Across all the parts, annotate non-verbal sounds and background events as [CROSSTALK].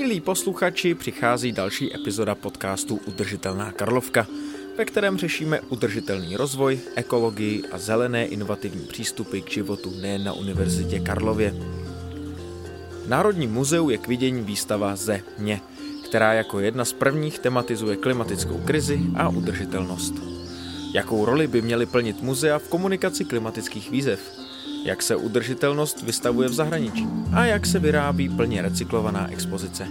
Milí posluchači, přichází další epizoda podcastu Udržitelná Karlovka, ve kterém řešíme udržitelný rozvoj, ekologii a zelené inovativní přístupy k životu nejen na Univerzitě Karlově. V Národním muzeu je k vidění výstava Země, která jako jedna z prvních tematizuje klimatickou krizi a udržitelnost. Jakou roli by měly plnit muzea v komunikaci klimatických výzev? Jak se udržitelnost vystavuje v zahraničí? A jak se vyrábí plně recyklovaná expozice?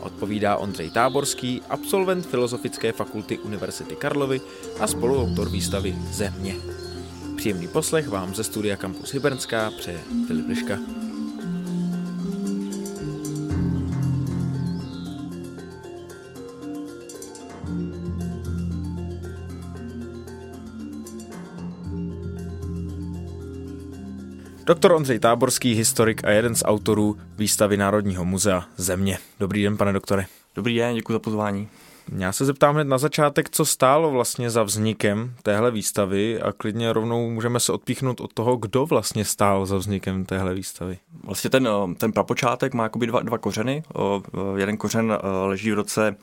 Odpovídá Ondřej Táborský, absolvent Filozofické fakulty Univerzity Karlovy a spoluautor výstavy Země. Příjemný poslech vám ze studia Campus Hybernská přeje Filip Liška. Doktor Ondřej Táborský, historik a jeden z autorů výstavy Národního muzea Země. Dobrý den, pane doktore. Dobrý den, děkuji za pozvání. Já se zeptám hned na začátek, co stálo vlastně za vznikem téhle výstavy a klidně rovnou můžeme se odpíchnout od toho, kdo vlastně stál za vznikem téhle výstavy. Vlastně ten, ten prapočátek má jakoby dva, dva kořeny. Jeden kořen leží v roce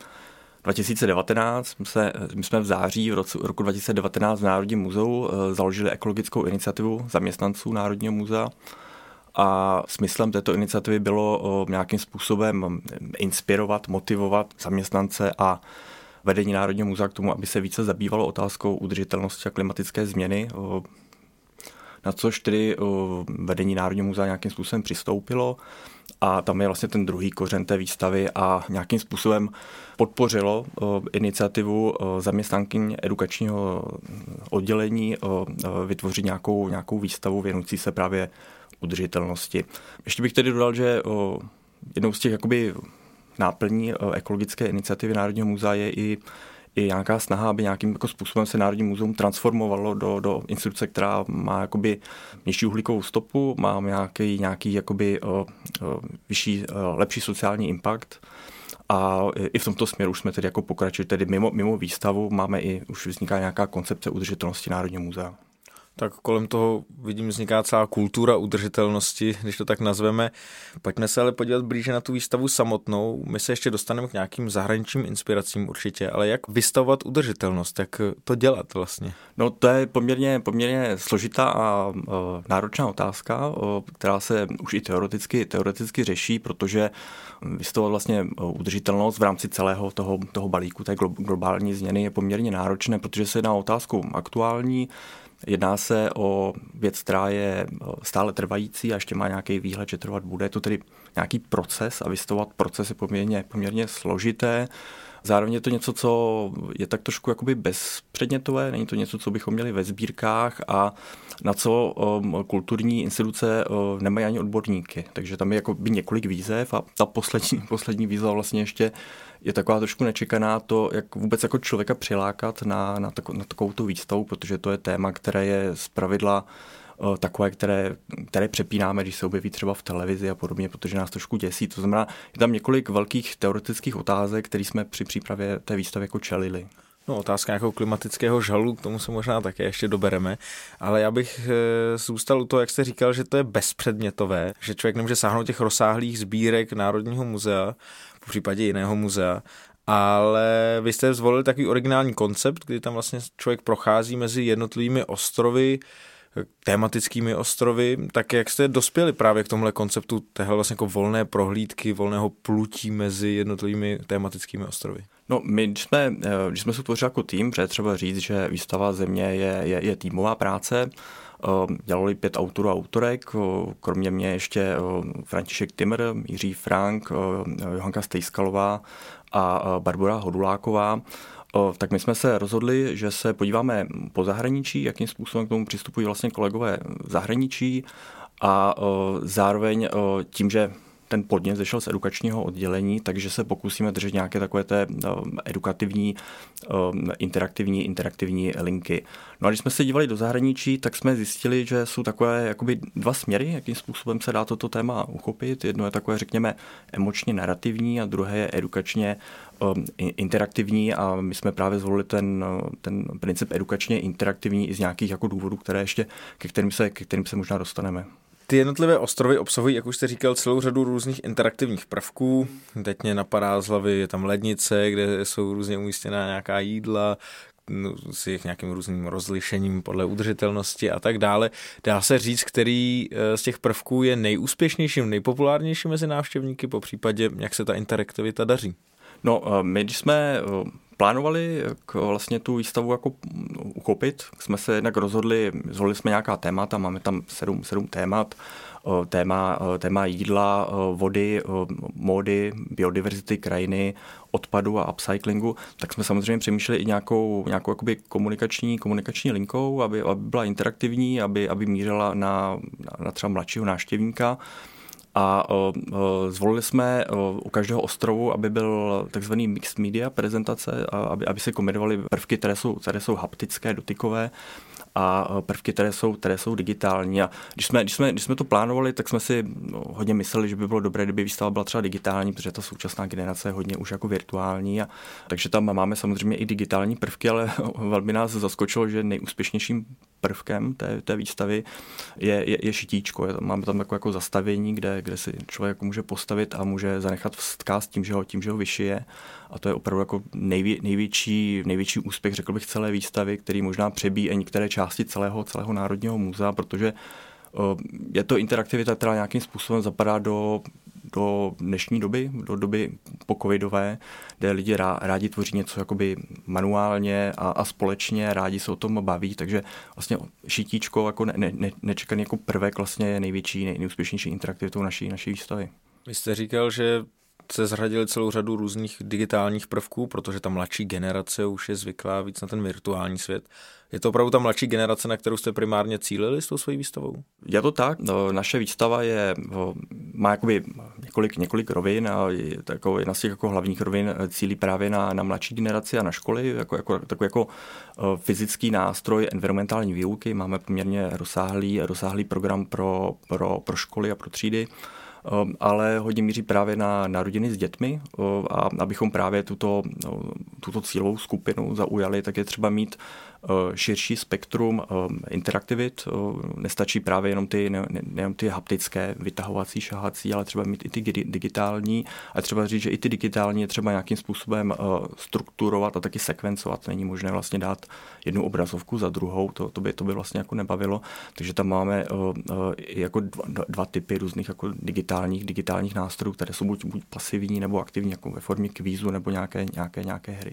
2019 my, se, my jsme v září v roce, roku 2019 v Národním muzeu eh, založili ekologickou iniciativu zaměstnanců Národního muzea. A smyslem této iniciativy bylo eh, nějakým způsobem inspirovat, motivovat zaměstnance a vedení Národního muzea k tomu, aby se více zabývalo otázkou udržitelnosti a klimatické změny, eh, na což tedy vedení Národního muzea nějakým způsobem přistoupilo. A tam je vlastně ten druhý kořen té výstavy a nějakým způsobem podpořilo iniciativu zaměstnankyň edukačního oddělení vytvořit nějakou, nějakou výstavu věnující se právě udržitelnosti. Ještě bych tedy dodal, že jednou z těch jakoby náplní ekologické iniciativy Národního muzea je i i nějaká snaha, aby nějakým jako způsobem se Národní muzeum transformovalo do, do instituce, která má jakoby nižší uhlíkovou stopu, má nějaký, nějaký jakoby, uh, uh, vyšší, uh, lepší sociální impact. A i v tomto směru už jsme tedy jako pokračili, tedy mimo, mimo výstavu. Máme i, už vzniká nějaká koncepce udržitelnosti Národního muzea tak kolem toho vidím vzniká celá kultura udržitelnosti, když to tak nazveme. Pojďme se ale podívat blíže na tu výstavu samotnou. My se ještě dostaneme k nějakým zahraničním inspiracím určitě, ale jak vystavovat udržitelnost, jak to dělat vlastně? No to je poměrně, poměrně složitá a uh, náročná otázka, uh, která se už i teoreticky, teoreticky řeší, protože vystavovat vlastně udržitelnost v rámci celého toho, toho balíku té globální změny je poměrně náročné, protože se jedná o otázku aktuální, Jedná se o věc, která je stále trvající a ještě má nějaký výhled, že trvat bude. Je to tedy nějaký proces a vystavovat proces je poměrně, poměrně složité. Zároveň je to něco, co je tak trošku jakoby bezpředmětové, není to něco, co bychom měli ve sbírkách a na co um, kulturní instituce uh, nemají ani odborníky. Takže tam je jako by několik výzev a ta poslední, [LAUGHS] poslední výzva vlastně ještě je taková trošku nečekaná to, jak vůbec jako člověka přilákat na, na, tako, na takovou tu výstavu, protože to je téma, které je z pravidla takové, které, které přepínáme, když se objeví třeba v televizi a podobně, protože nás trošku děsí. To znamená, je tam několik velkých teoretických otázek, které jsme při přípravě té výstavy jako čelili. No, otázka nějakého klimatického žalu, k tomu se možná také ještě dobereme, ale já bych e, zůstal u toho, jak jste říkal, že to je bezpředmětové, že člověk nemůže sáhnout těch rozsáhlých sbírek Národního muzea, v případě jiného muzea, ale vy jste zvolili takový originální koncept, kdy tam vlastně člověk prochází mezi jednotlivými ostrovy, tématickými ostrovy, tak jak jste dospěli právě k tomhle konceptu téhle vlastně jako volné prohlídky, volného plutí mezi jednotlivými tématickými ostrovy? No, my když jsme, eh, když jsme se jako tým, protože třeba říct, že výstava země je, je, je týmová práce, eh, dělali pět autorů a autorek, eh, kromě mě ještě František Timmer, Jiří Frank, Johanka Stejskalová a Barbara Hoduláková tak my jsme se rozhodli, že se podíváme po zahraničí, jakým způsobem k tomu přistupují vlastně kolegové v zahraničí a zároveň tím, že ten podnět zešel z edukačního oddělení, takže se pokusíme držet nějaké takové té edukativní, interaktivní, interaktivní linky. No a když jsme se dívali do zahraničí, tak jsme zjistili, že jsou takové jakoby dva směry, jakým způsobem se dá toto téma uchopit. Jedno je takové, řekněme, emočně narrativní a druhé je edukačně interaktivní a my jsme právě zvolili ten, ten princip edukačně interaktivní i z nějakých jako důvodů, které ještě, ke kterým se, ke kterým se možná dostaneme Ty jednotlivé ostrovy obsahují, jak už jste říkal, celou řadu různých interaktivních prvků. Teď mě napadá z hlavy, je tam lednice, kde jsou různě umístěná nějaká jídla, no, s jejich nějakým různým rozlišením podle udržitelnosti a tak dále. Dá se říct, který eh, z těch prvků je nejúspěšnějším, nejpopulárnějším mezi návštěvníky, po případě, jak se ta interaktivita daří? No, eh, my když jsme eh, plánovali k vlastně tu výstavu jako uchopit, jsme se jednak rozhodli, zvolili jsme nějaká témata, máme tam sedm, sedm témat, téma, téma jídla, vody, módy, biodiverzity krajiny, odpadu a upcyclingu, tak jsme samozřejmě přemýšleli i nějakou, nějakou jakoby komunikační, komunikační linkou, aby, aby byla interaktivní, aby, aby mířila na, na třeba mladšího návštěvníka a uh, zvolili jsme uh, u každého ostrovu, aby byl takzvaný mixed media prezentace, aby, aby se kombinovaly prvky, které jsou, které jsou haptické, dotykové a prvky, které jsou, které jsou digitální. A když jsme, když, jsme, když jsme to plánovali, tak jsme si no, hodně mysleli, že by bylo dobré, kdyby výstava byla třeba digitální, protože ta současná generace je hodně už jako virtuální. A, takže tam máme samozřejmě i digitální prvky, ale [LAUGHS] velmi nás zaskočilo, že nejúspěšnějším prvkem té, té výstavy je, je, je šitíčko. Je, máme tam takové jako zastavení, kde, kde si člověk může postavit a může zanechat vzkaz tím, že ho, tím, že ho vyšije. A to je opravdu jako nejvě, největší, největší úspěch, řekl bych, celé výstavy, který možná přebíjí i některé části celého, celého Národního muzea, protože je to interaktivita, která nějakým způsobem zapadá do, do dnešní doby, do doby pokovidové, kde lidi rádi tvoří něco jakoby manuálně a, a společně, rádi se o tom baví, takže vlastně šitíčko jako ne, ne, nečekaný jako prvek vlastně je největší, nej, nejúspěšnější interaktivitou naší, naší výstavy. Vy jste říkal, že se zhradili celou řadu různých digitálních prvků, protože ta mladší generace už je zvyklá víc na ten virtuální svět. Je to opravdu ta mladší generace, na kterou jste primárně cílili s tou svojí výstavou? Je to tak. No, naše výstava je, má jakoby několik, několik rovin a je takový, jedna z těch jako hlavních rovin cílí právě na, na mladší generaci a na školy, jako, jako, takový jako fyzický nástroj environmentální výuky. Máme poměrně rozsáhlý, rozsáhlý program pro, pro, pro školy a pro třídy. Ehm, ale hodně míří právě na, na rodiny s dětmi a abychom právě tuto, tuto cílovou skupinu zaujali, tak je třeba mít Eh, širší spektrum eh, interaktivit. Eh, nestačí právě jenom ty, ne, nejenom ty haptické, vytahovací, šahací, ale třeba mít i ty digitální. A třeba říct, že i ty digitální je třeba nějakým způsobem strukturovat a taky sekvencovat. Není možné vlastně dát jednu obrazovku za druhou, to, to, by, to by vlastně jako nebavilo. Takže tam máme jako dva, dva typy různých jako digitálních, digitálních nástrojů, které jsou buď, buď pasivní nebo aktivní, jako ve formě kvízu nebo nějaké, nějaké, nějaké hry.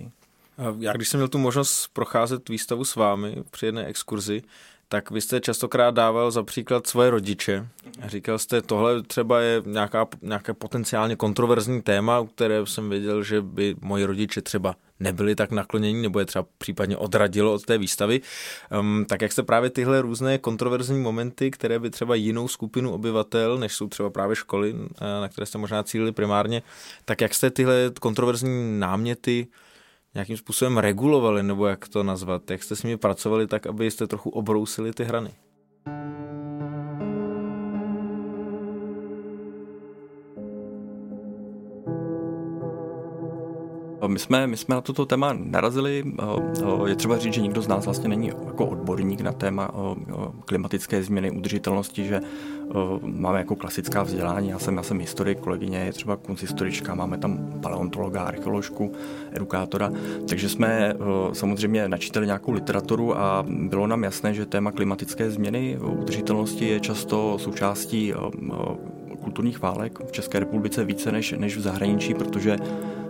Já když jsem měl tu možnost procházet výstavu s vámi při jedné exkurzi, tak vy jste častokrát dával za příklad svoje rodiče. A říkal jste, tohle třeba je nějaká, nějaké potenciálně kontroverzní téma, u které jsem věděl, že by moji rodiče třeba nebyli tak naklonění, nebo je třeba případně odradilo od té výstavy. Um, tak jak jste právě tyhle různé kontroverzní momenty, které by třeba jinou skupinu obyvatel, než jsou třeba právě školy, eh, na které jste možná cílili primárně, tak jak jste tyhle kontroverzní náměty nějakým způsobem regulovali, nebo jak to nazvat? Jak jste s nimi pracovali tak, abyste trochu obrousili ty hrany? My jsme, my jsme na toto téma narazili. Je třeba říct, že nikdo z nás vlastně není jako odborník na téma klimatické změny, udržitelnosti, že máme jako klasická vzdělání. Já jsem, já jsem historik, kolegyně je třeba kunsthistorička, máme tam paleontologa, archeoložku, edukátora. Takže jsme samozřejmě načítali nějakou literaturu a bylo nám jasné, že téma klimatické změny, udržitelnosti je často součástí kulturních válek v České republice více než, než v zahraničí, protože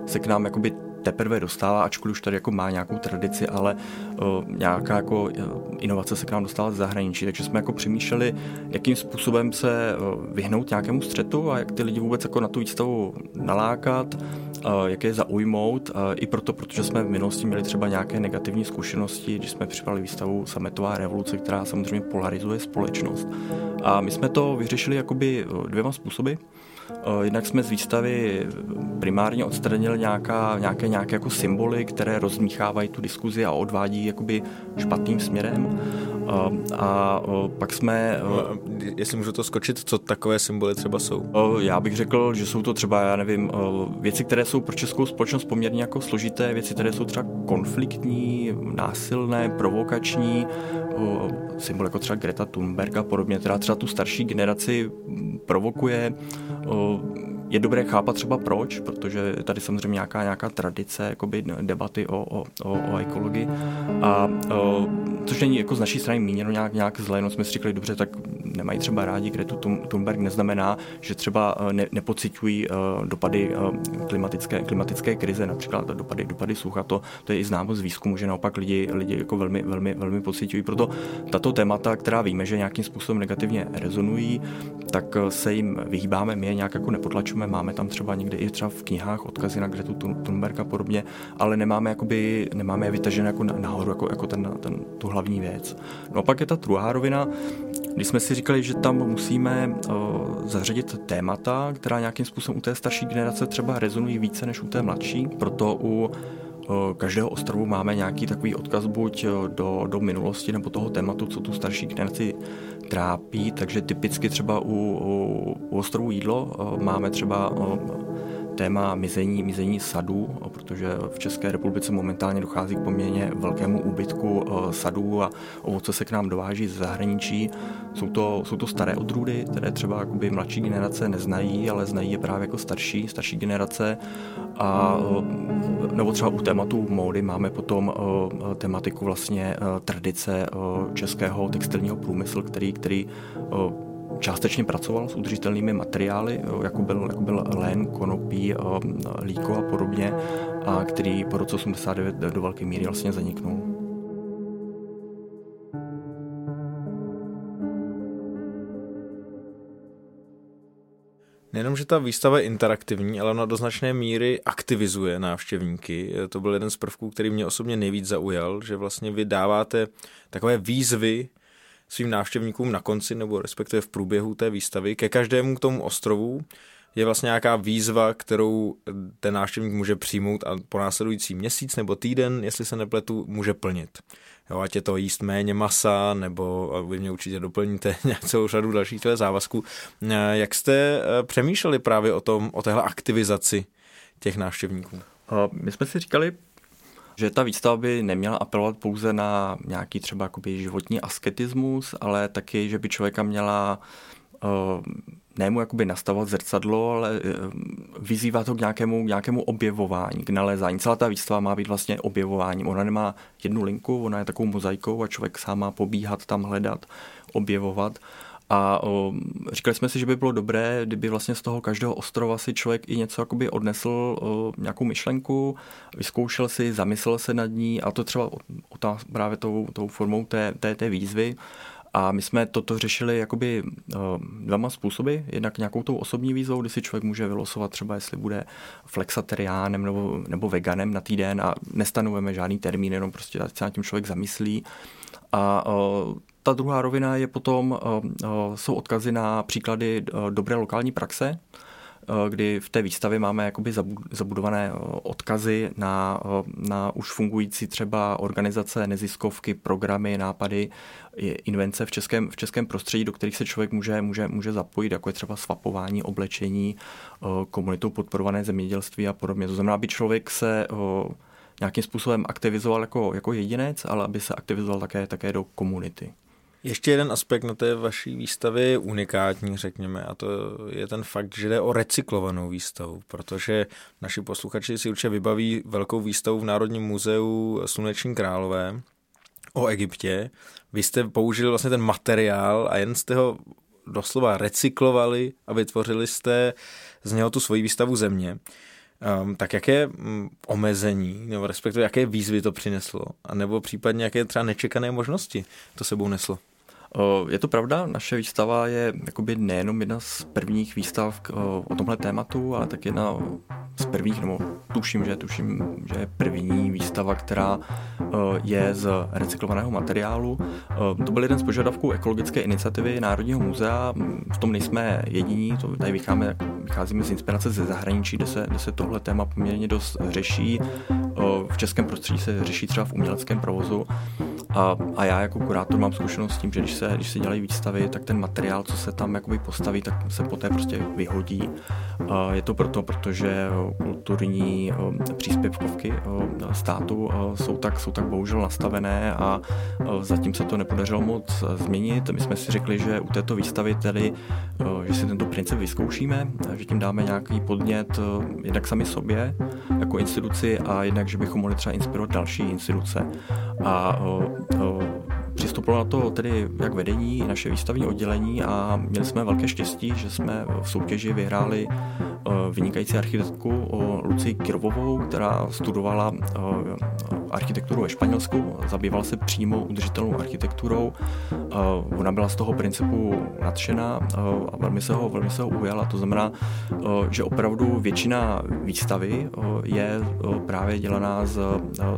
se k nám jakoby teprve dostává, ačkoliv už tady jako má nějakou tradici, ale uh, nějaká jako uh, inovace se k nám dostala z zahraničí, takže jsme jako přemýšleli, jakým způsobem se uh, vyhnout nějakému střetu a jak ty lidi vůbec jako na tu výstavu nalákat, jak je zaujmout, i proto, protože jsme v minulosti měli třeba nějaké negativní zkušenosti, když jsme připravili výstavu Sametová revoluce, která samozřejmě polarizuje společnost. A my jsme to vyřešili jakoby dvěma způsoby. Eh, Jednak jsme z výstavy primárně odstranili nějaká, nějaké, nějaké jako symboly, které rozmíchávají tu diskuzi a odvádí jakoby špatným směrem. Eh, a pak jsme... Jestli můžu to skočit, co takové symboly třeba jsou? Já bych řekl, že jsou to třeba, já nevím, věci, které jsou pro českou společnost poměrně jako složité, věci, které jsou třeba konfliktní, násilné, provokační, symbol jako třeba Greta Thunberg a podobně, teda třeba tu starší generaci provokuje je dobré chápat třeba proč, protože tady samozřejmě nějaká, nějaká tradice jakoby debaty o, o, o, o ekologii. A o, což není jako z naší strany míněno nějak, nějak zle, no jsme si říkali, dobře, tak nemají třeba rádi Gretu Thunberg, neznamená, že třeba ne, nepocitují uh, dopady uh, klimatické, klimatické krize, například dopady, dopady sucha. To, to je i známo z výzkumu, že naopak lidi, lidi jako velmi, velmi, velmi pocitují. Proto tato témata, která víme, že nějakým způsobem negativně rezonují, tak se jim vyhýbáme, my je nějak jako nepotlačujeme, máme tam třeba někde i třeba v knihách odkazy na Gretu Thunberg a podobně, ale nemáme, jakoby, nemáme je vytažené jako nahoru, jako, jako ten, ten, tu hlavní věc. No a pak je ta druhá rovina, když jsme si říkali, že tam musíme uh, zařadit témata, která nějakým způsobem u té starší generace třeba rezonují více než u té mladší, proto u každého ostrovu máme nějaký takový odkaz buď do, do minulosti nebo toho tématu, co tu starší generaci trápí, takže typicky třeba u, u, u ostrovu jídlo máme třeba téma mizení, mizení sadů, protože v České republice momentálně dochází k poměrně velkému úbytku eh, sadů a ovoce se k nám dováží z zahraničí. Jsou to, jsou to staré odrůdy, které třeba jakoby mladší generace neznají, ale znají je právě jako starší, starší generace. A eh, nebo třeba u tématu módy máme potom eh, tematiku vlastně tradice českého textilního průmyslu, který, který částečně pracoval s udržitelnými materiály, jako byl, jako byl lén, konopí, líko a podobně, a který po roce 89 do velké míry vlastně zaniknul. Nejenom, že ta výstava je interaktivní, ale ona do značné míry aktivizuje návštěvníky. To byl jeden z prvků, který mě osobně nejvíc zaujal, že vlastně vy dáváte takové výzvy svým návštěvníkům na konci nebo respektive v průběhu té výstavy. Ke každému k tomu ostrovu je vlastně nějaká výzva, kterou ten návštěvník může přijmout a po následující měsíc nebo týden, jestli se nepletu, může plnit. Jo, ať je to jíst méně masa, nebo vy mě určitě doplníte [LAUGHS] celou řadu dalších závazků. Jak jste eh, přemýšleli právě o tom, o téhle aktivizaci těch návštěvníků? My jsme si říkali že ta výstava by neměla apelovat pouze na nějaký třeba jakoby životní asketismus, ale taky, že by člověka měla uh, jakoby nastavovat zrcadlo, ale uh, vyzývat to k nějakému, nějakému objevování, k nalézání. Celá ta výstava má být vlastně objevováním. Ona nemá jednu linku, ona je takovou mozaikou a člověk sám má pobíhat tam, hledat, objevovat. A o, říkali jsme si, že by bylo dobré, kdyby vlastně z toho každého ostrova si člověk i něco jakoby odnesl, o, nějakou myšlenku, vyzkoušel si, zamyslel se nad ní a to třeba otáz, právě tou, tou formou té, té, té výzvy. A my jsme toto řešili jakoby dvěma způsoby. Jednak nějakou tou osobní výzvou, kdy si člověk může vylosovat třeba, jestli bude flexateriánem nebo, nebo veganem na týden a nestanovujeme žádný termín, jenom prostě se nad tím člověk zamyslí. A ta druhá rovina je potom, eh, eh, jsou odkazy na příklady eh, dobré lokální praxe, kdy v té výstavě máme jakoby zabudované odkazy na, na už fungující třeba organizace, neziskovky, programy, nápady, invence v českém, v českém prostředí, do kterých se člověk může, může, může zapojit, jako je třeba svapování oblečení, komunitou podporované zemědělství a podobně. To znamená, aby člověk se nějakým způsobem aktivizoval jako, jako jedinec, ale aby se aktivizoval také, také do komunity. Ještě jeden aspekt na té vaší výstavě je unikátní, řekněme, a to je ten fakt, že jde o recyklovanou výstavu, protože naši posluchači si určitě vybaví velkou výstavu v Národním muzeu Sluneční králové o Egyptě. Vy jste použili vlastně ten materiál a jen jste ho doslova recyklovali a vytvořili jste z něho tu svoji výstavu země. Um, tak jaké um, omezení, nebo respektive jaké výzvy to přineslo, a nebo případně jaké třeba nečekané možnosti to sebou neslo? Je to pravda, naše výstava je jakoby nejenom jedna z prvních výstav o tomhle tématu, ale tak jedna z prvních, nebo tuším, že tuším, že je první výstava, která je z recyklovaného materiálu. To byl jeden z požadavků ekologické iniciativy Národního muzea. V tom nejsme jediní, to tady vycházíme, vycházíme z inspirace ze zahraničí, kde se, kde se tohle téma poměrně dost řeší. V českém prostředí se řeší třeba v uměleckém provozu. A, a já jako kurátor mám zkušenost s tím, že když se, když se dělají výstavy, tak ten materiál, co se tam jakoby postaví, tak se poté prostě vyhodí. A je to proto, protože kulturní příspěvkovky státu jsou tak, jsou tak bohužel nastavené a zatím se to nepodařilo moc změnit. My jsme si řekli, že u této výstavy tedy, že si tento princip vyzkoušíme, že tím dáme nějaký podnět jednak sami sobě jako instituci a jednak, že bychom mohli třeba inspirovat další instituce. A 头。Přistoupilo na to tedy jak vedení, naše výstavní oddělení a měli jsme velké štěstí, že jsme v soutěži vyhráli vynikající architektku Luci Kirovovou, která studovala architekturu ve Španělsku, zabývala se přímo udržitelnou architekturou. Ona byla z toho principu nadšená a velmi se ho, velmi se ho ujala. To znamená, že opravdu většina výstavy je právě dělaná z,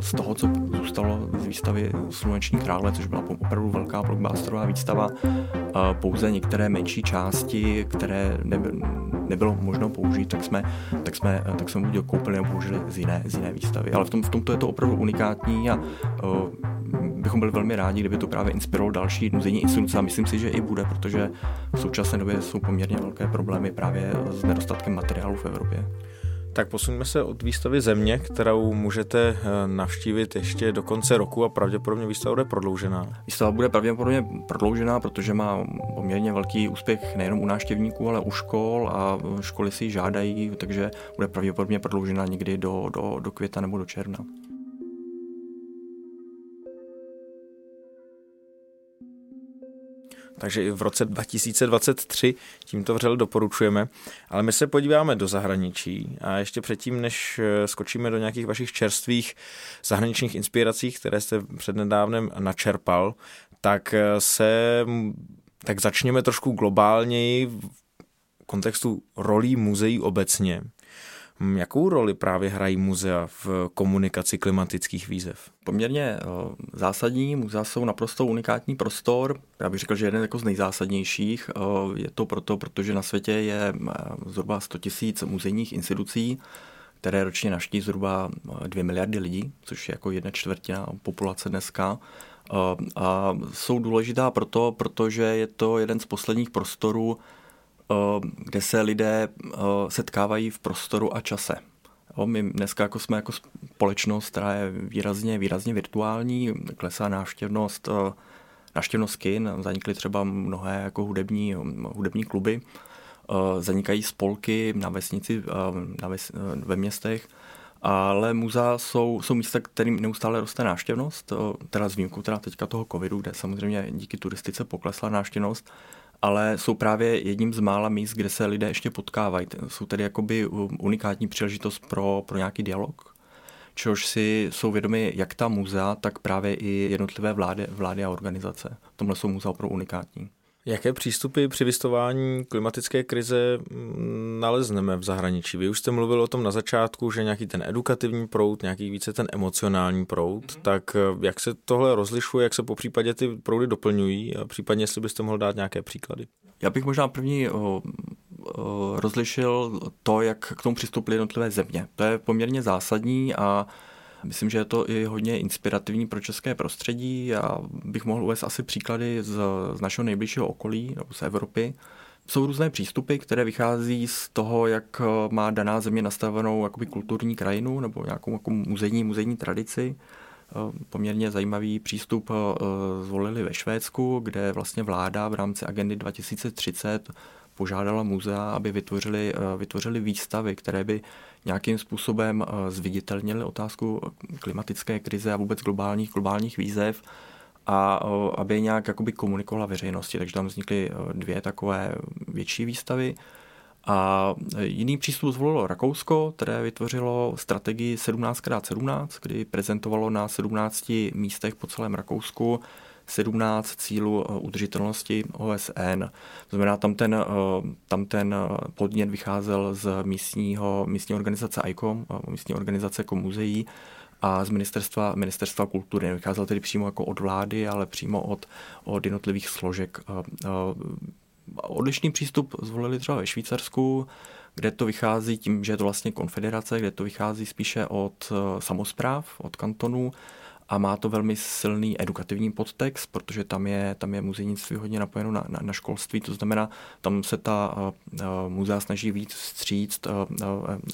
z toho, co zůstalo z výstavy Sluneční krále, což byla opravdu velká blockbusterová výstava. Pouze některé menší části, které nebylo možno použít, tak jsme, tak jsme, tak jsme buď koupili nebo použili z jiné, z jiné výstavy. Ale v, tom, v tomto je to opravdu unikátní a uh, bychom byli velmi rádi, kdyby to právě inspirovalo další muzejní instituce a myslím si, že i bude, protože v současné době jsou poměrně velké problémy právě s nedostatkem materiálu v Evropě. Tak posuneme se od výstavy Země, kterou můžete eh, navštívit ještě do konce roku a pravděpodobně výstava bude prodloužená. Výstava bude pravděpodobně prodloužená, protože má poměrně velký úspěch nejenom u návštěvníků, ale u škol a školy si žádají, takže bude pravděpodobně prodloužená někdy do, do, do květa nebo do června. Takže i v roce 2023 tímto vřele doporučujeme. Ale my se podíváme do zahraničí a ještě předtím, než eh, skočíme do nějakých vašich čerstvých zahraničních inspirací, které jste přednedávnem načerpal, tak eh, se tak začněme trošku globálněji v kontextu rolí muzeí obecně. Hm, jakou roli právě hrají muzea v komunikaci klimatických výzev? Poměrně eh, zásadní. Muzea jsou naprosto unikátní prostor. Já bych řekl, že jeden jako z nejzásadnějších. Eh, je to proto, protože na světě je eh, zhruba 100 tisíc muzejních institucí, které ročně navštíví zhruba 2 miliardy lidí, což je jako jedna čtvrtina populace dneska. A jsou důležitá proto, protože je to jeden z posledních prostorů, kde se lidé setkávají v prostoru a čase. My dneska jako jsme jako společnost, která je výrazně, výrazně virtuální, klesá návštěvnost, návštěvnost kin, zanikly třeba mnohé jako hudební, hudební kluby, zanikají spolky na vesnici, na ves, ve městech, ale muzea jsou, jsou místa, kterým neustále roste návštěvnost, teda z výjimkou teda teďka toho covidu, kde samozřejmě díky turistice poklesla návštěvnost, ale jsou právě jedním z mála míst, kde se lidé ještě potkávají. Jsou tedy jakoby unikátní příležitost pro, pro nějaký dialog, čehož si jsou vědomi jak ta muzea, tak právě i jednotlivé vlády, vlády a organizace. Tomhle jsou muzea pro unikátní. Jaké přístupy při vystování klimatické krize mm, nalezneme v zahraničí? Vy už jste mluvil o tom na začátku, že nějaký ten edukativní proud, nějaký více ten emocionální proud, mm-hmm. tak eh, jak se tohle rozlišuje, jak se po případě ty proudy doplňují a případně jestli byste mohl dát nějaké příklady? Já bych možná první o, o, rozlišil to, jak k tomu přistoupily jednotlivé země. To je poměrně zásadní a Myslím, že je to i hodně inspirativní pro české prostředí. Já bych mohl uvést asi příklady z, z našeho nejbližšího okolí nebo z Evropy. Jsou různé přístupy, které vychází z toho, jak má daná země nastavenou jakoby kulturní krajinu nebo nějakou jako muzejní, muzejní tradici. Poměrně zajímavý přístup eh, zvolili ve Švédsku, kde vlastně vláda v rámci agendy 2030 požádala muzea, aby vytvořili, eh, vytvořili výstavy, které by nějakým způsobem eh, zviditelnili otázku klimatické krize a vůbec globálních, globálních výzev a eh, aby nějak jakoby komunikovala veřejnosti. Takže tam vznikly dvě takové větší výstavy. A jiný přístup zvolilo Rakousko, které vytvořilo strategii 17x17, kdy prezentovalo na 17 místech po celém Rakousku 17 cílů eh, udržitelnosti OSN. To znamená, tam ten, eh, tam ten eh, podnět vycházel z místního, místní organizace ICOM, místní organizace jako muzeí, a z ministerstva, ministerstva kultury. Nevycházel tedy přímo jako od vlády, ale přímo od, od jednotlivých složek. Odlišný přístup zvolili třeba ve Švýcarsku, kde to vychází tím, že je to vlastně konfederace, kde to vychází spíše od samozpráv, od kantonů a má to velmi silný edukativní podtext, protože tam je, tam je muzejnictví hodně napojeno na, na, na školství, to znamená, tam se ta uh, muzea snaží víc vstříct uh,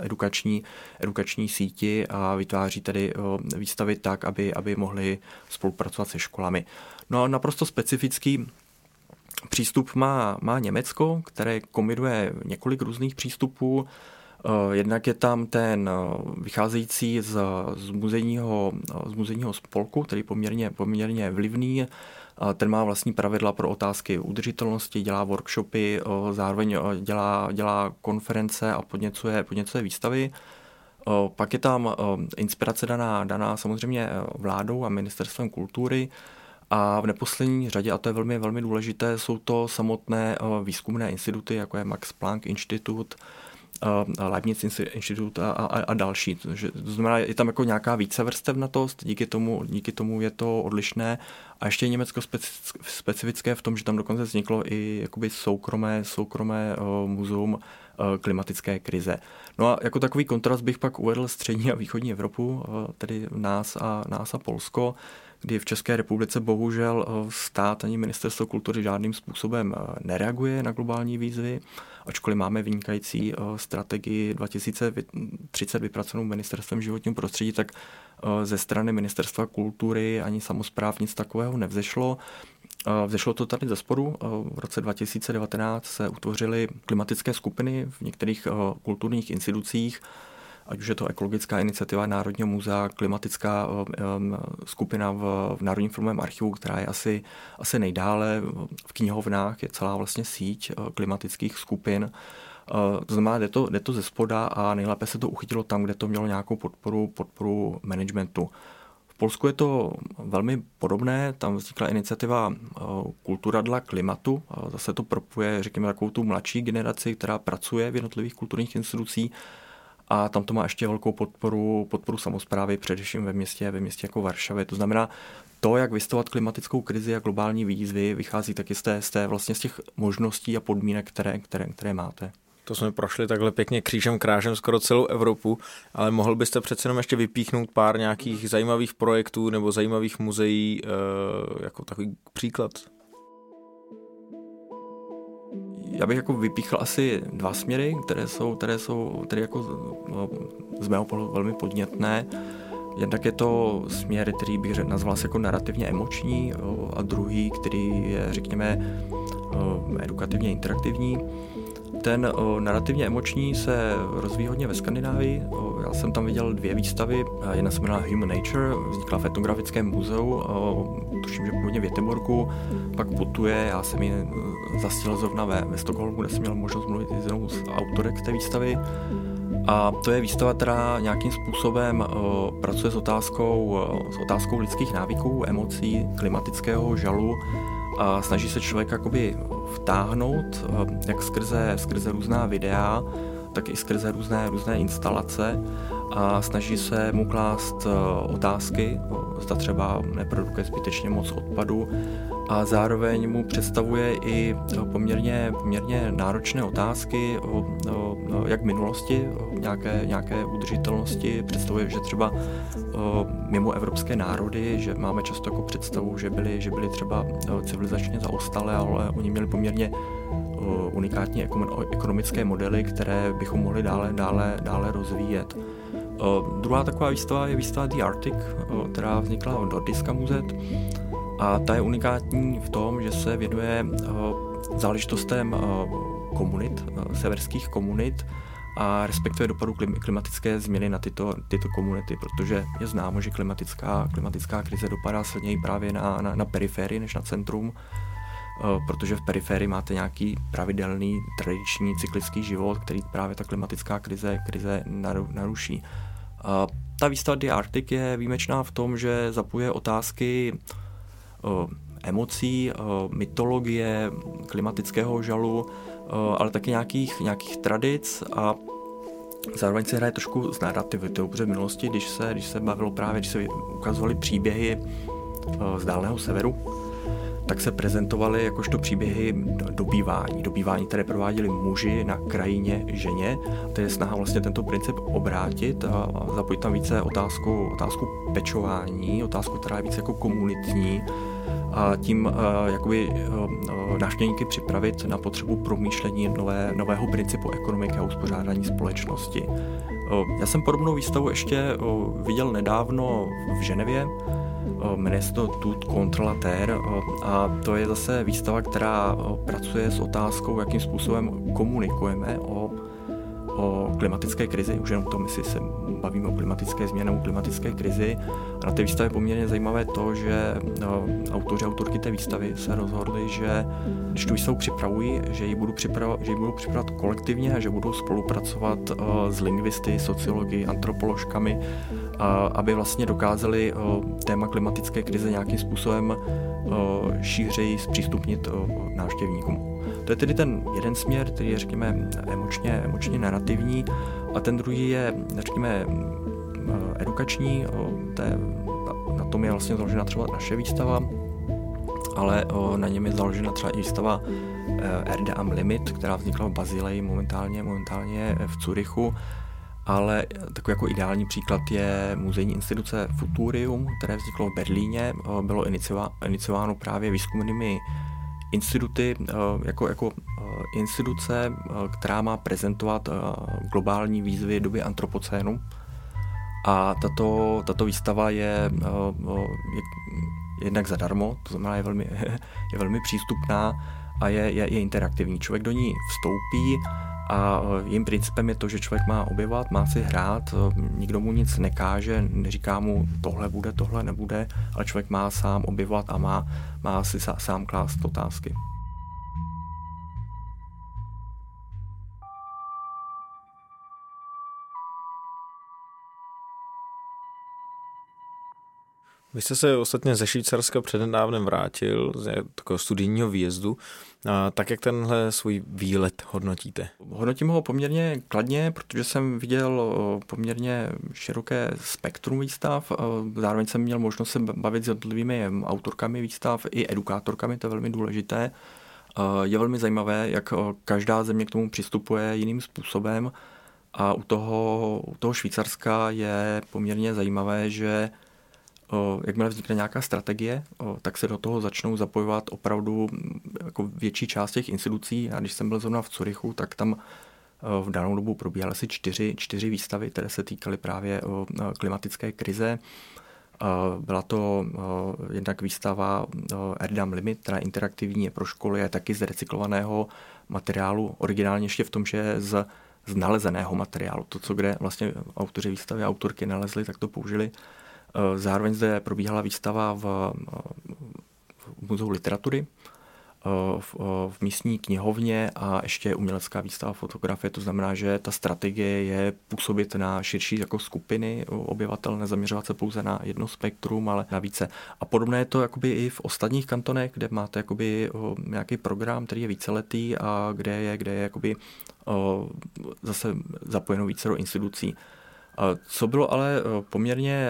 edukační, edukační síti a vytváří tedy uh, výstavy tak, aby, aby mohly spolupracovat se školami. No a naprosto specifický přístup má, má Německo, které kombinuje několik různých přístupů. Eh, jednak je tam ten eh, vycházející z, z, muzejního, z muzejního spolku, který je poměrně, poměrně vlivný. Ten má vlastní pravidla pro otázky udržitelnosti, dělá workshopy, eh, zároveň dělá, dělá konference a podněcuje, podněcuje výstavy. Pak je tam inspirace daná, daná samozřejmě vládou a ministerstvem kultury. A v neposlední řadě, a to je velmi, velmi důležité, jsou to samotné výzkumné instituty, jako je Max Planck Institut, Leibniz Institut a, a, a další. To, to znamená, je tam jako nějaká vícevrstevnatost, díky tomu, díky tomu je to odlišné. A ještě je Německo specifické v tom, že tam dokonce vzniklo i jakoby soukromé, soukromé uh, muzeum uh, klimatické krize. No a jako takový kontrast bych pak uvedl střední a východní Evropu, uh, tedy nás a, nás a Polsko kdy v České republice bohužel stát ani ministerstvo kultury žádným způsobem nereaguje na globální výzvy ačkoliv máme vynikající eh, strategii 2030 vypracovanou ministerstvem životního prostředí, tak eh, ze strany ministerstva kultury ani samozpráv nic takového nevzešlo. Eh, vzešlo to tady ze spodu. V roce 2019 se utvořily klimatické skupiny v některých kulturních institucích, ať už je to ekologická iniciativa Národního muzea, klimatická um, skupina v, v Národním filmovém archivu, která je asi, asi nejdále. V knihovnách je celá vlastně síť uh, klimatických skupin. Uh, to znamená, jde to, jde to ze spoda a nejlépe se to uchytilo tam, kde to mělo nějakou podporu, podporu managementu. V Polsku je to velmi podobné, tam vznikla iniciativa Kultura dla klimatu, zase to propuje, řekněme, takovou tu mladší generaci, která pracuje v jednotlivých kulturních institucích a tam to má ještě velkou podporu, podporu samozprávy, především ve městě, ve městě jako Varšavě. To znamená, to, jak vystovat klimatickou krizi a globální výzvy, vychází taky z té, z té vlastně z těch možností a podmínek, které, které, které máte. To jsme prošli takhle pěkně křížem krážem skoro celou Evropu, ale mohl byste přece jenom ještě vypíchnout pár nějakých zajímavých projektů nebo zajímavých muzeí eh, jako takový příklad? Já bych jako vypíchl asi dva směry, které jsou, které jsou které jako no, z mého pohledu velmi podnětné. Jednak je to směr, který bych nazval jako narrativně emoční a druhý, který je, řekněme, edukativně interaktivní. Ten o, narrativně emoční se rozvíjí hodně ve Skandinávii. O, já jsem tam viděl dvě výstavy. Jedna se jmenovala Human Nature, vznikla v etnografickém muzeu, o, tuším, že původně v Jeteborku, pak putuje. Já jsem ji e, zastil zrovna ve, ve Stockholmu, kde jsem měl možnost mluvit s jednou z autorek té výstavy. A to je výstava, která nějakým způsobem o, pracuje s otázkou, o, s otázkou lidských návyků, emocí, klimatického žalu a snaží se člověk jakoby vtáhnout, eh, jak skrze, skrze různá videa, tak i skrze různé, různé instalace a snaží se mu klást eh, otázky, zda třeba neprodukuje zbytečně moc odpadu a zároveň mu představuje i eh, poměrně, poměrně náročné otázky, o, o, jak minulosti, o nějaké, nějaké udržitelnosti. Představuje, že třeba o, mimo evropské národy, že máme často jako představu, že byly, že byly třeba civilizačně zaostalé, ale oni měli poměrně unikátní ekonomické modely, které bychom mohli dále, dále, dále rozvíjet. Druhá taková výstava je výstava The Arctic, která vznikla od Nordiska muzet a ta je unikátní v tom, že se věnuje záležitostem komunit, severských komunit a respektuje dopadu klimatické změny na tyto, tyto komunity, protože je známo, že klimatická, klimatická krize dopadá silněji právě na, na, na periférii než na centrum, protože v periférii máte nějaký pravidelný, tradiční, cyklický život, který právě ta klimatická krize, krize naruší. Ta výstava The Arctic je výjimečná v tom, že zapuje otázky emocí, mytologie, klimatického žalu, ale taky nějakých, nějakých tradic a zároveň se hraje trošku s narrativitou, protože v minulosti, když se, když se bavilo právě, když se ukazovaly příběhy z dálného severu, tak se prezentovaly jakožto příběhy dobývání. Dobývání, které prováděli muži na krajině ženě. To je snaha vlastně tento princip obrátit a zapojit tam více otázku, otázku pečování, otázku, která je více jako komunitní a tím jakoby návštěvníky připravit na potřebu promýšlení nové, nového principu ekonomiky a uspořádání společnosti. Já jsem podobnou výstavu ještě viděl nedávno v Ženevě, jmenuje se to Tut contre la Terre a to je zase výstava, která pracuje s otázkou, jakým způsobem komunikujeme o o klimatické krizi, už jenom to, si se bavíme o klimatické změně, o klimatické krizi. A na té výstavě je poměrně zajímavé to, že autoři autorky té výstavy se rozhodli, že když tu výstavu připravují, že ji budou připravovat, že budou připravovat kolektivně a že budou spolupracovat s lingvisty, sociologi, antropoložkami, aby vlastně dokázali uh, téma klimatické krize nějakým způsobem uh, šířeji zpřístupnit uh, návštěvníkům. To je tedy ten jeden směr, který je, řekněme, emočně, emočně narrativní, a ten druhý je, řekněme, edukační. To je, na tom je vlastně založena třeba naše výstava, ale na něm je založena třeba i výstava RDAM Limit, která vznikla v Bazileji momentálně, momentálně v Curychu, ale takový jako ideální příklad je muzejní instituce Futurium, které vzniklo v Berlíně, bylo iniciováno právě výzkumnými instituty eh, jako, jako eh, instituce, eh, která má prezentovat globální výzvy doby antropocénu. A tato, tato výstava je, je jednak zadarmo, to znamená je velmi, [LAUGHS] je velmi přístupná a je, je, je interaktivní. Člověk do ní vstoupí a jejím principem je to, že člověk má objevovat, má si hrát, nikdo mu nic nekáže, neříká mu tohle bude, tohle nebude, ale člověk má sám objevovat a má, má si sám klást otázky. Vy jste se ostatně ze Švýcarska přednedávnem vrátil z takového studijního výjezdu. A tak jak tenhle svůj výlet hodnotíte? Hodnotím ho poměrně kladně, protože jsem viděl poměrně široké spektrum výstav. Zároveň jsem měl možnost se bavit s jednotlivými autorkami výstav i edukátorkami, to je velmi důležité. Je velmi zajímavé, jak každá země k tomu přistupuje jiným způsobem. A u toho, u toho Švýcarska je poměrně zajímavé, že jakmile vznikne nějaká strategie, tak se do toho začnou zapojovat opravdu jako větší část těch institucí. A když jsem byl zrovna v Curychu, tak tam v danou dobu probíhaly asi čtyři, čtyři výstavy, které se týkaly právě klimatické krize. Byla to jednak výstava Erdam Limit, která interaktivní, je pro školy, je taky z recyklovaného materiálu, originálně ještě v tom, že z, z nalezeného materiálu. To, co kde vlastně autoři výstavy, autorky nalezli, tak to použili Eh, zároveň zde probíhala výstava v, v muzeu literatury, eh, v, eh, v místní knihovně a ještě umělecká výstava fotografie. To znamená, že ta strategie je působit na širší jako skupiny obyvatel, nezaměřovat se pouze na jedno spektrum, ale na více. A podobné je to jakoby i v ostatních kantonech, kde máte jakoby nějaký program, který je víceletý a kde je, kde je jakoby zase zapojeno více do institucí. Co bylo ale eh, poměrně,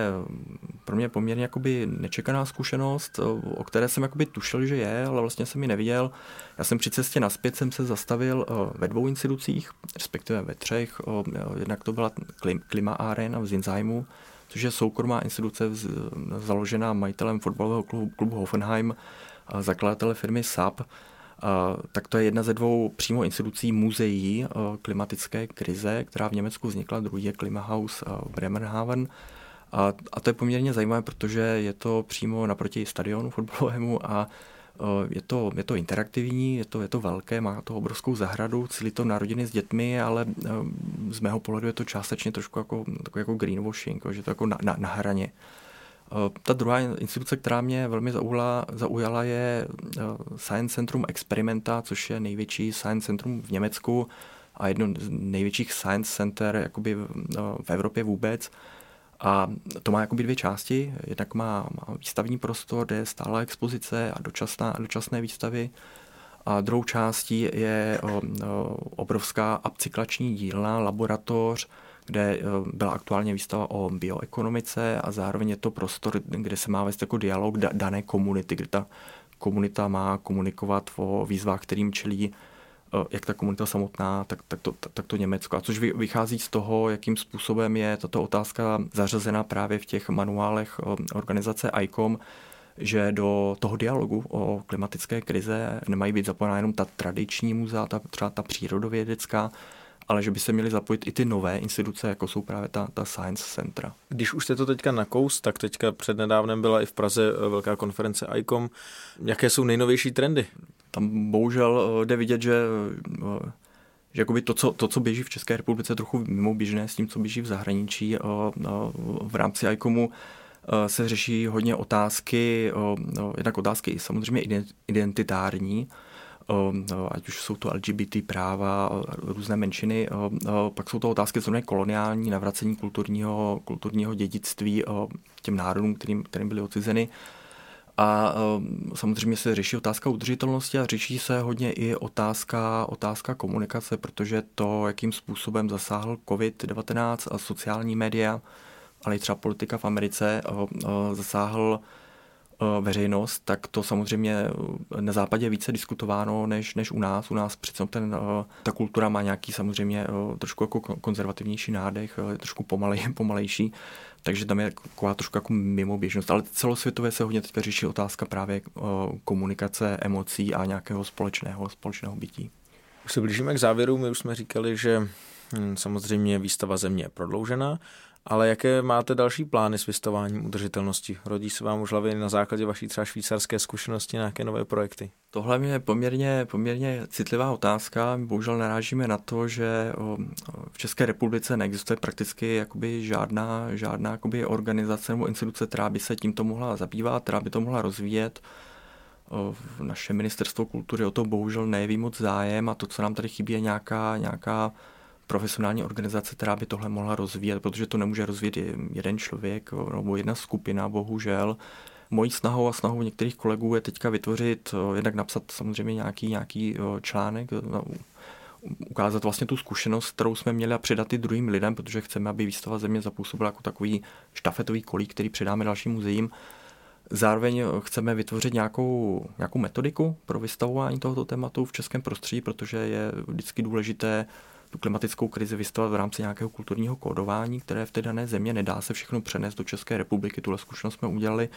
pro mě poměrně jakoby nečekaná zkušenost, eh, o které jsem jakoby tušil, že je, ale vlastně jsem ji neviděl. Já jsem při cestě naspět jsem se zastavil eh, ve dvou institucích, respektive ve třech. Jednak to byla Klima Arena v Zinzheimu, což je soukromá instituce založená majitelem fotbalového klubu, klubu Hoffenheim, zakladatele firmy SAP tak to je jedna ze dvou přímo institucí muzeí klimatické krize, která v Německu vznikla, druhý je Klimahaus v Bremerhaven. A, a to je poměrně zajímavé, protože je to přímo naproti stadionu fotbalovému a je to, je to interaktivní, je to, je to velké, má to obrovskou zahradu, celý to na rodiny s dětmi, ale z mého pohledu je to částečně trošku jako, jako greenwashing, že to jako na, na, na hraně. Eh, ta druhá instituce, která mě velmi zaujala, zaujala je eh, Science Centrum Experimenta, což je největší science centrum v Německu a jedno z největších science center jakoby eh, v Evropě vůbec. A to má jakoby dvě části. Jednak má, má výstavní prostor, kde je stála expozice a dočasná, dočasné výstavy. A druhou částí je o, o, obrovská upcyklační dílna, laboratoř, kde eh, byla aktuálně výstava o bioekonomice a zároveň je to prostor, kde se má vést jako dialog dané komunity, kde ta komunita má komunikovat o výzvách, kterým čelí Eh, jak ta komunita samotná, tak, tak, to, tak to Německo. A což vychází z toho, jakým způsobem je tato otázka zařazena právě v těch manuálech eh, organizace ICOM, že do toho dialogu o klimatické krize nemají být zapojena jenom ta tradiční muzea, ta, třeba ta přírodovědecká, ale že by se měly zapojit i ty nové instituce, jako jsou právě ta, ta Science Centra. Když už jste to teďka nakous, tak teďka přednedávnem byla i v Praze eh, velká konference ICOM. Jaké jsou nejnovější trendy? Tam bohužel eh, jde vidět, že eh, že jakoby to, co, to, co běží v České republice, je trochu mimo běžné s tím, co běží v zahraničí. V rámci ICOMu se řeší hodně otázky, jednak otázky samozřejmě identitární, ať už jsou to LGBT práva, různé menšiny, pak jsou to otázky zrovna koloniální, navracení kulturního, kulturního dědictví těm národům, kterým, kterým byly odcizeny. A samozřejmě se řeší otázka udržitelnosti a řeší se hodně i otázka, otázka komunikace, protože to, jakým způsobem zasáhl COVID-19 a sociální média, ale i třeba politika v Americe, zasáhl Eh, veřejnost, tak to samozřejmě eh, na západě je více diskutováno než, než u nás. U nás přece ten, eh, ta kultura má nějaký samozřejmě trošku jako konzervativnější nádech, trošku pomalej, [LAUGHS] pomalejší, takže tam je taková trošku jako mimo běžnost. Ale celosvětově se hodně teďka řeší otázka právě komunikace, emocí a nějakého společného, společného bytí. Už se blížíme k závěru, my už jsme říkali, že hm, samozřejmě výstava země je prodloužena, ale jaké máte další plány s vystováním udržitelnosti? Rodí se vám už hlavě na základě vaší třeba švýcarské zkušenosti nějaké nové projekty? Tohle je poměrně, poměrně citlivá otázka. Bohužel narážíme na to, že v České republice neexistuje prakticky jakoby žádná, žádná jakoby organizace nebo instituce, která by se tímto mohla zabývat, která by to mohla rozvíjet. Naše ministerstvo kultury o to bohužel nejeví moc zájem a to, co nám tady chybí, je nějaká, nějaká profesionální organizace, která by tohle mohla rozvíjet, protože to nemůže rozvíjet jeden člověk nebo jedna skupina, bohužel. Mojí snahou a snahou některých kolegů je teďka vytvořit, jednak napsat samozřejmě nějaký, nějaký článek, no, ukázat vlastně tu zkušenost, kterou jsme měli a předat i druhým lidem, protože chceme, aby výstava země zapůsobila jako takový štafetový kolík, který předáme dalším muzeím. Zároveň chceme vytvořit nějakou, nějakou metodiku pro vystavování tohoto tématu v českém prostředí, protože je vždycky důležité tu klimatickou krizi vystavovat v rámci nějakého kulturního kódování, které v té dané země nedá se všechno přenést do České republiky. Tuhle zkušenost jsme udělali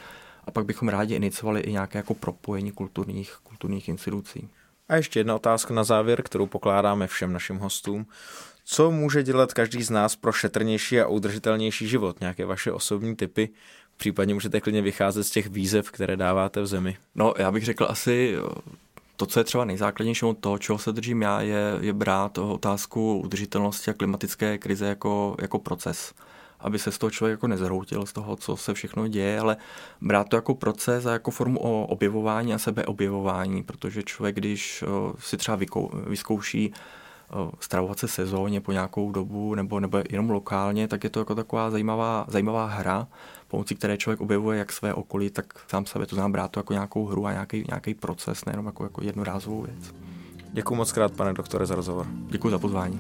a pak bychom rádi iniciovali i nějaké jako propojení kulturních, kulturních institucí. A ještě jedna otázka na závěr, kterou pokládáme všem našim hostům. Co může dělat každý z nás pro šetrnější a udržitelnější život? Nějaké vaše osobní typy? Případně můžete klidně vycházet z těch výzev, které dáváte v zemi. No, já bych řekl asi to, co je třeba nejzákladnější od toho, čeho se držím já, je, je brát otázku udržitelnosti a klimatické krize jako, jako proces. Aby se z toho člověk jako nezhroutil z toho, co se všechno děje, ale brát to jako proces a jako formu o objevování a sebeobjevování, protože člověk, když si třeba vyzkouší stravovat se sezóně po nějakou dobu nebo, nebo jenom lokálně, tak je to jako taková zajímavá, zajímavá hra, pomocí které člověk objevuje jak své okolí, tak sám sebe. To znamená brát to jako nějakou hru a nějaký, nějaký proces, nejenom jako, jako jednorázovou věc. Děkuji moc krát, pane doktore, za rozhovor. Děkuji za pozvání.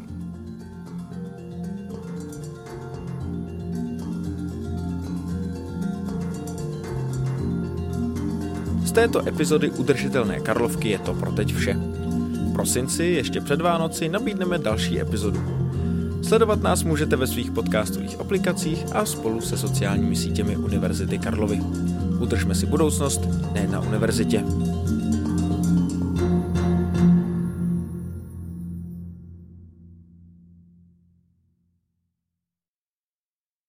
Z této epizody Udržitelné Karlovky je to pro teď vše. Prosinci, ještě před Vánoci, nabídneme další epizodu. Sledovat nás můžete ve svých podcastových aplikacích a spolu se sociálními sítěmi Univerzity Karlovy. Udržme si budoucnost, ne na univerzitě.